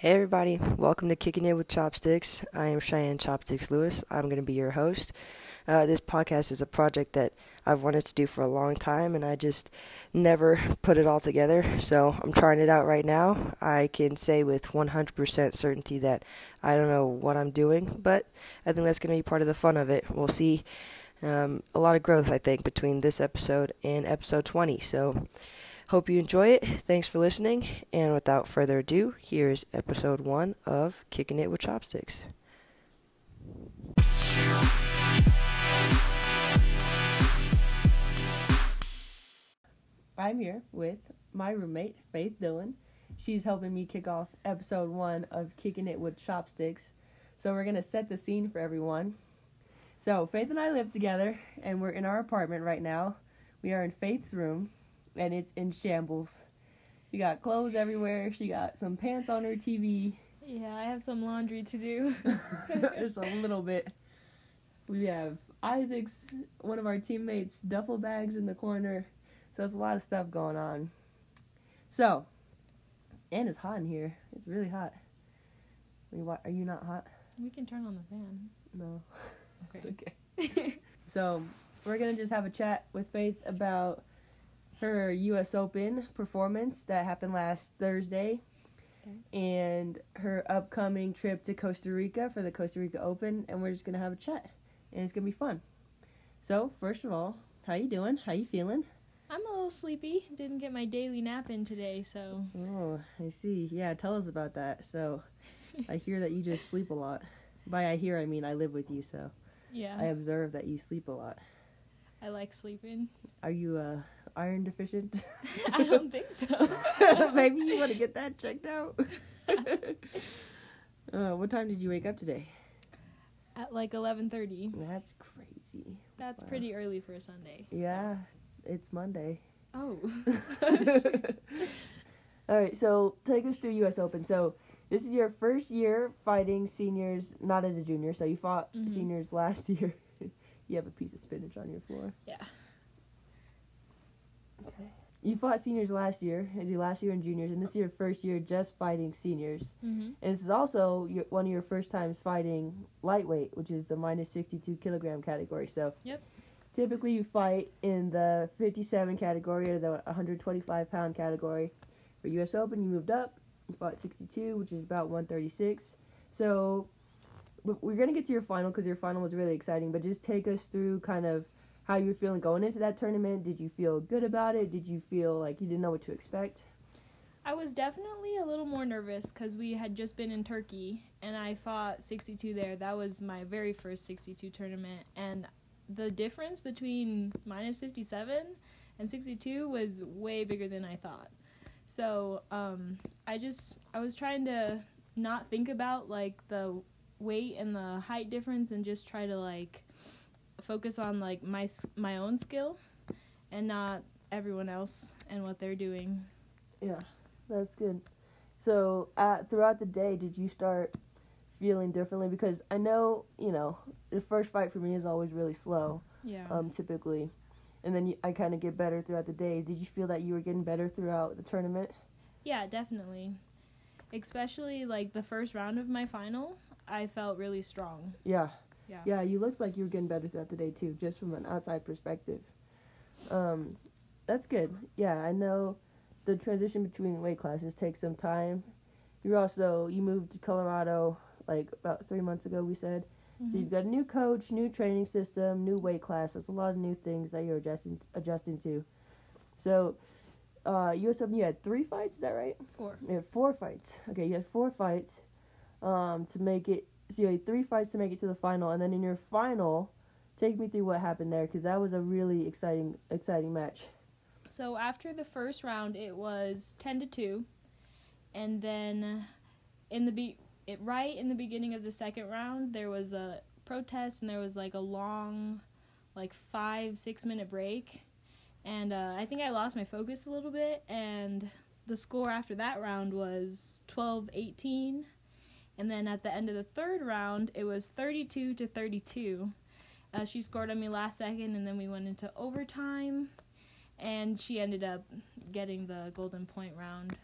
Hey everybody, welcome to Kicking It with ChopstiX. I am Cheyenne ChopstiX Lewis. I'm going to be your host. Uh, this podcast is a project that I've wanted to do for a long time and I just never put it all together. So I'm trying it out right now. I can say with 100% certainty that I don't know what I'm doing, but I think that's going to be part of the fun of it. We'll see um, a lot of growth, I think, between this episode and episode 20. So Hope you enjoy it. Thanks for listening. And without further ado, here's episode one of Kicking It with ChopstiX. I'm here with my roommate, Faith Dillon. She's helping me kick off episode one of Kicking It with ChopstiX. So we're going to set the scene for everyone. So, Faith and I live together, and we're in our apartment right now. We are in Faith's room, and it's in shambles. She got clothes everywhere. She got some pants on her TV. Yeah, I have some laundry to do. Just a little bit. We have Isaac's, one of our teammates, duffel bags in the corner. So there's a lot of stuff going on. So, and it's hot in here. It's really hot. Are you not hot? We can turn on the fan. No. Okay. it's okay. so, we're going to just have a chat with Faith about her U.S. Open performance that happened last Thursday, okay. and her upcoming trip to Costa Rica for the Costa Rica Open, and we're just gonna have a chat, and it's gonna be fun. So first of all, how you doing? How you feeling? I'm a little sleepy. Didn't get my daily nap in today, so. Oh, I see. Yeah, tell us about that. So, I hear that you just sleep a lot. By I hear, I mean I live with you, so. Yeah. I observe that you sleep a lot. I like sleeping. Are you uh iron deficient? I don't think so. Maybe you want to get that checked out. uh, what time did you wake up today? At like eleven thirty. That's crazy. That's wow. pretty early for a Sunday. Yeah, so. it's Monday. Oh. All right, so take us through U.S. Open. So this is your first year fighting seniors, not as a junior. So you fought mm-hmm. seniors last year. You have a piece of spinach on your floor. Yeah. Okay. You fought seniors last year, as your last year in juniors, and this is your first year just fighting seniors. Mm-hmm. And this is also your, one of your first times fighting lightweight, which is the minus 62 kilogram category. So, yep. typically you fight in the 57 category or the 125 pound category. For U.S. Open, you moved up. You fought 62, which is about 136. So, we're to get to your final because your final was really exciting, but just take us through kind of how you were feeling going into that tournament. Did you feel good about it? Did you feel like you didn't know what to expect? I was definitely a little more nervous because we had just been in Turkey and I fought 62 there. That was my very first 62 tournament. And the difference between minus 57 and 62 was way bigger than I thought. So um, I just, I was trying to not think about like the weight and the height difference and just try to like focus on like my my own skill and not everyone else and what they're doing. Yeah, that's good. So, uh, throughout the day, did you start feeling differently? Because I know, you know, the first fight for me is always really slow. Yeah. Um, typically, and then you, I kind of get better throughout the day. Did you feel that you were getting better throughout the tournament? Yeah, definitely. Especially like the first round of my final, I felt really strong. Yeah. Yeah. Yeah, you looked like you were getting better throughout the day too, just from an outside perspective. Um, that's good. Yeah, I know the transition between weight classes takes some time. You're also you moved to Colorado like about three months ago. We said mm-hmm. so you've got a new coach, new training system, new weight class. That's a lot of new things that you're adjusting adjusting to. So, uh, you had three fights. Is that right? Four. You had four fights. Okay, you had four fights um, to make it so you had three fights to make it to the final, and then in your final, take me through what happened there because that was a really exciting exciting match. So after the first round, it was ten to two, and then in the be it right in the beginning of the second round, there was a protest and there was like a long, like five six minute break, and uh, I think I lost my focus a little bit, and the score after that round was 12-18 and then at the end of the third round, it was 32 to 32. Uh, she scored on me last second, and then we went into overtime, and she ended up getting the golden point round.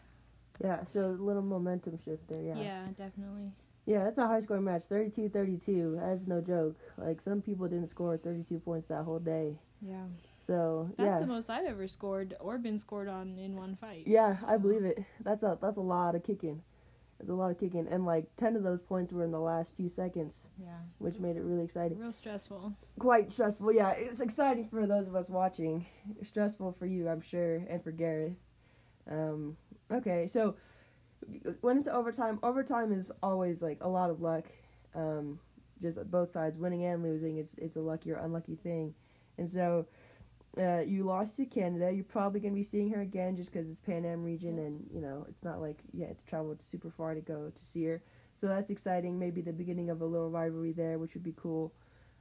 Yeah, so a little momentum shift there, yeah. Yeah, definitely. Yeah, that's a high scoring match. 32 32. That's no joke. Like, some people didn't score 32 points that whole day. Yeah. So, That's yeah. the most I've ever scored or been scored on in one fight. Yeah, I believe it. That's a that's a lot of kicking. That's a lot of kicking, and like ten of those points were in the last few seconds, Yeah. which made it really exciting. Real stressful. Quite stressful. Yeah, it's exciting for those of us watching. Stressful for you, I'm sure, and for Gareth. Um, okay, so when it's overtime, overtime is always like a lot of luck. Um, just both sides, winning and losing. It's it's a lucky or unlucky thing, and so. Uh, you lost to Canada. You're probably gonna be seeing her again just because it's Pan Am region, and you know it's not like you had to travel super far to go to see her. So that's exciting. Maybe the beginning of a little rivalry there, which would be cool.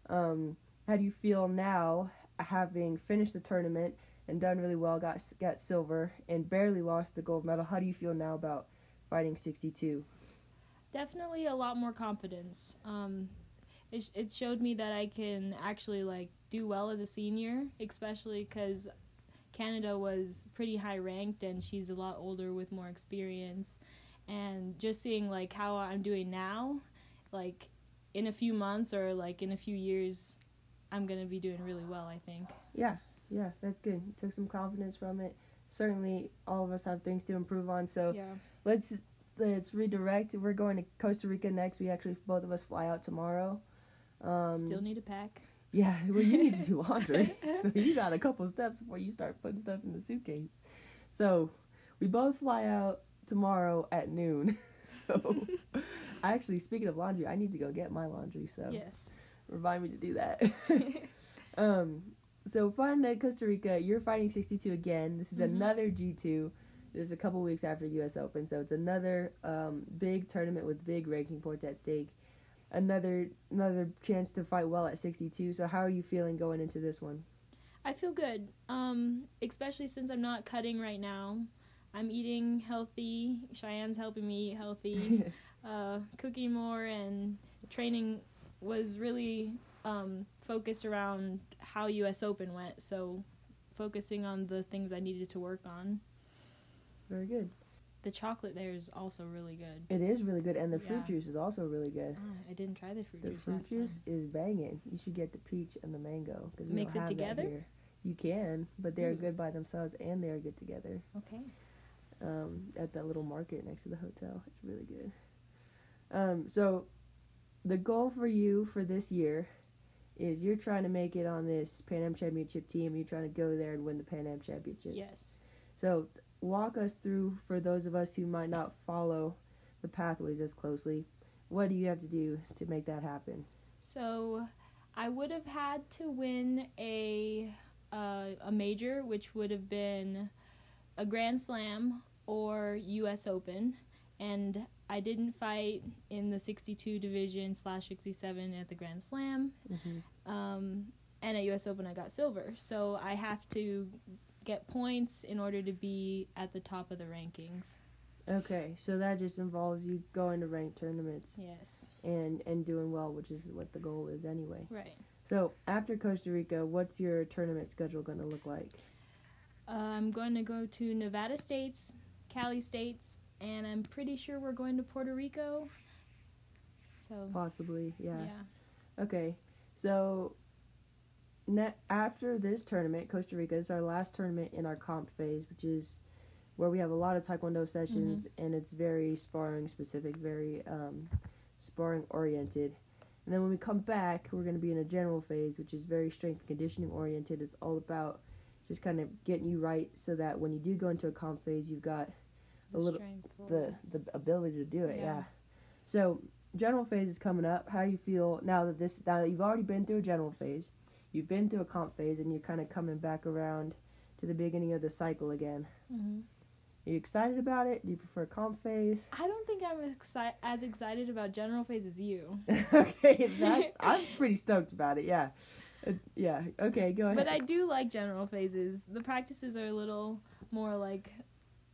Um, how do you feel now, having finished the tournament and done really well, got got silver, and barely lost the gold medal? How do you feel now about fighting 62? Definitely a lot more confidence. Um, it, it showed me that I can actually like do well as a senior, especially because Canada was pretty high ranked and she's a lot older with more experience. And just seeing like how I'm doing now, like in a few months or like in a few years, I'm gonna be doing really well. I think. Yeah, yeah, that's good. You took some confidence from it. Certainly, all of us have things to improve on. So Yeah. let's let's redirect. We're going to Costa Rica next. We actually both of us fly out tomorrow. Um, Still need a pack. Yeah, well, you need to do laundry. so you got a couple steps before you start putting stuff in the suitcase. So we both fly out tomorrow at noon. so actually, speaking of laundry, I need to go get my laundry. So Yes. remind me to do that. um, so to Costa Rica, you're fighting 62 again. This is Mhm. another G2. There's a couple weeks after the U.S. Open, so it's another um, big tournament with big ranking points at stake. Another another chance to fight well at 62. So how are you feeling going into this one? I feel good, um, especially since I'm not cutting right now. I'm eating healthy. Cheyenne's helping me eat healthy. uh, cooking more and training was really um, focused around how U.S. Open went. So focusing on the things I needed to work on. Very good. The chocolate there is also really good. It is really good, and the fruit Yeah. juice is also really good. Ah, I didn't try the fruit The juice The fruit juice time. is banging. You should get the peach and the mango because we Mix don't it have that together? here. You can, but they're Hmm. good by themselves and they are good together. Okay. um, at that little market next to the hotel. It's really good. Um, so, the goal for you for this year is you're trying to make it on this Pan Am Championship team. You're trying to go there and win the Pan Am Championships. Yes. So, walk us through for those of us who might not follow the pathways as closely. What do you have to do to make that happen? So I would have had to win a uh, a major, which would have been a Grand Slam or U.S. Open, and I didn't fight in the 62 division slash 67 at the Grand Slam. Mm-hmm. Um, and at U.S. Open, I got silver. So I have to get points in order to be at the top of the rankings. Okay, so that just involves you going to ranked tournaments Yes. and and doing well, which is what the goal is anyway. Right. So after Costa Rica, what's your tournament schedule going to look like? Uh, I'm going to go to Nevada States, Cali States, and I'm pretty sure we're going to Puerto Rico. So, Possibly, yeah. yeah. Okay, so ne- after this tournament, Costa Rica is our last tournament in our comp phase, which is where we have a lot of Taekwondo sessions and it's very sparring specific, very um, sparring oriented. And then when we come back, we're going to be in a general phase, which is very strength and conditioning oriented. It's all about just kind of getting you right so that when you do go into a comp phase, you've got The a little the the ability to do it. Yeah. Yeah. So general phase is coming up. How do you feel now that this now that you've already been through a general phase, you've been through a comp phase, and you're kind of coming back around to the beginning of the cycle again? Mhm. Are you excited about it? Do you prefer comp phase? I don't think I'm exci- as excited about general phase as you. okay, that's I'm pretty stoked about it. Yeah, Uh, yeah. Okay, go ahead. But I do like general phases. The practices are a little more like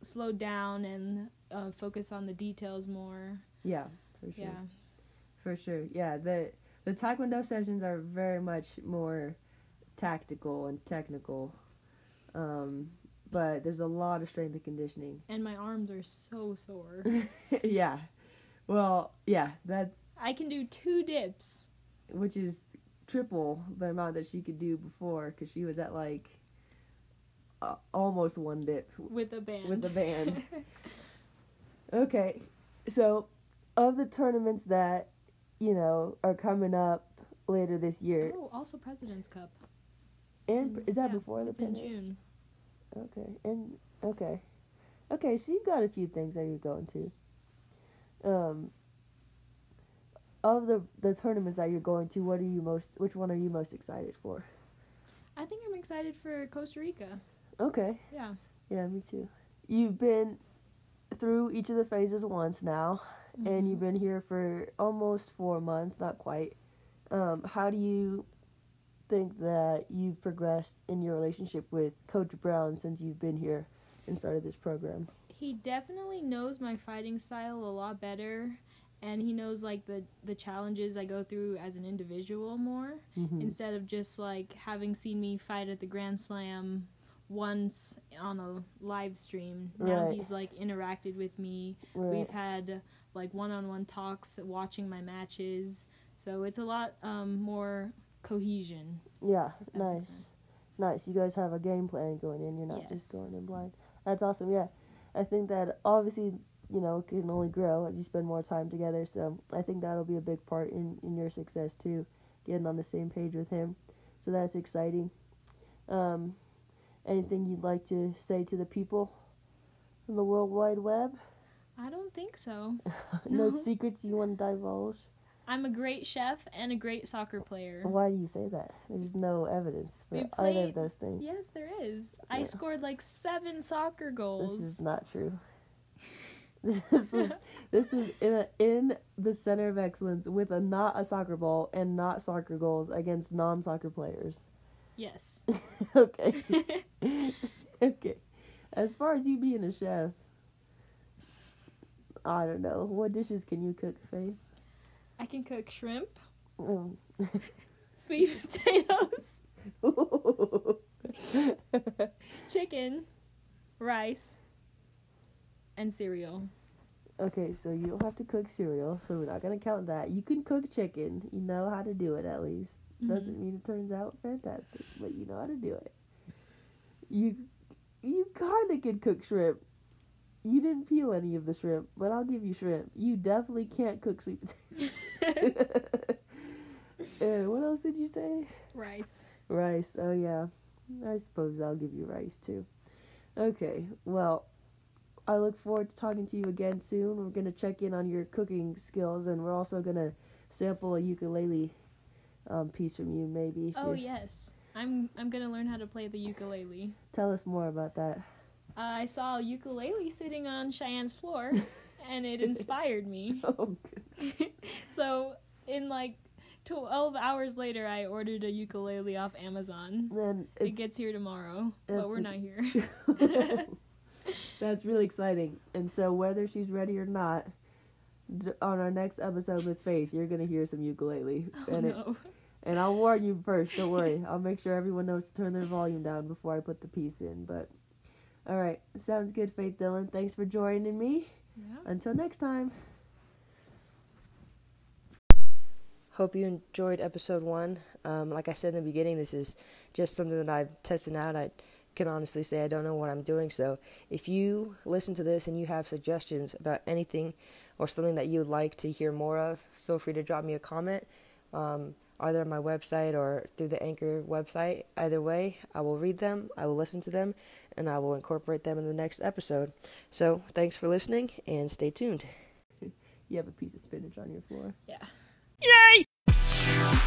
slowed down and uh, focus on the details more. yeah, for sure. Yeah. For sure. Yeah, the the taekwondo sessions are very much more tactical and technical. Um but there's a lot of strength and conditioning. And my arms are so sore. yeah. Well, yeah, that's I can do two dips. which is triple the amount that she could do before because she was at like uh, almost one dip with a band. with the band. okay, so of the tournaments that you know are coming up later this year, oh, also President's Cup. and in- is that yeah, before the It's in June. Okay, and okay, okay. So you've got a few things that you're going to. Um. Of the the tournaments that you're going to, what are you most? Which one are you most excited for? I think I'm excited for Costa Rica. Okay. Yeah. Yeah, me too. You've been through each of the phases once now, and Mhm. you've been here for almost four months, not quite. Um, how do you think that you've progressed in your relationship with Coach Brown since you've been here and started this program? he definitely knows my fighting style a lot better and he knows like the the challenges I go through as an individual more Mm-hmm. instead of just like having seen me fight at the Grand Slam once on a live stream. Now Right. he's like interacted with me. Right. We've had like one-on-one talks watching my matches. So it's a lot um, more cohesion. Yeah, if that makes nice. Nice. You guys have a game plan going in. You're not just going in blind. That's awesome. Yeah. I think that obviously, you know, it can only grow as you spend more time together. So I think that'll be a big part in, in your success too, getting on the same page with him. So that's exciting. Um, anything you'd like to say to the people on the World Wide Web? I don't think so. no No. secrets you want to divulge? I'm a great chef and a great soccer player. Why do you say that? There's no evidence for We either of played- those things. Yes, there is. I scored like seven soccer goals. This is not true. This was this was in a, in the center of excellence with a not a soccer ball and not soccer goals against non soccer players. Yes. okay. okay. As far as you being a chef, I don't know. What dishes can you cook, Faith? I can cook shrimp, Um, sweet potatoes, chicken, rice, and cereal. okay, so you don't have to cook cereal, so we're not gonna count that. You can cook chicken. You know how to do it at least. Doesn't mean it turns out fantastic, but you know how to do it. You you kind of can cook shrimp. You didn't peel any of the shrimp, but I'll give you shrimp. You definitely can't cook sweet potatoes. uh, what else did you say? rice. Rice. Oh yeah. I suppose I'll give you rice too. Okay. Well, I look forward to talking to you again soon. We're gonna check in on your cooking skills, and we're also gonna sample a ukulele um, piece from you, maybe. Oh yes. I'm I'm gonna learn how to play the ukulele. Tell us more about that. Uh, I saw a ukulele sitting on Cheyenne's floor, and it inspired me. Oh, good. So in like twelve hours later, I ordered a ukulele off Amazon. then It gets here tomorrow, but we're not here. that's really exciting. And so, whether she's ready or not, d- on our next episode with Faith, you're gonna hear some ukulele, oh and it, no. and I'll warn you first. Don't worry. I'll make sure everyone knows to turn their volume down before I put the piece in. But all right, sounds good, Faith Dillon. Thanks for joining me. Yeah. Until next time. Hope you enjoyed episode one. Um, like I said in the beginning, this is just something that I've tested out. I can honestly say I don't know what I'm doing. So if you listen to this and you have suggestions about anything or something that you would like to hear more of, feel free to drop me a comment, um, either on my website or through the Anchor website. Either way, I will read them, I will listen to them, and I will incorporate them in the next episode. So thanks for listening and stay tuned. you have a piece of spinach on your floor. Yeah. Yay!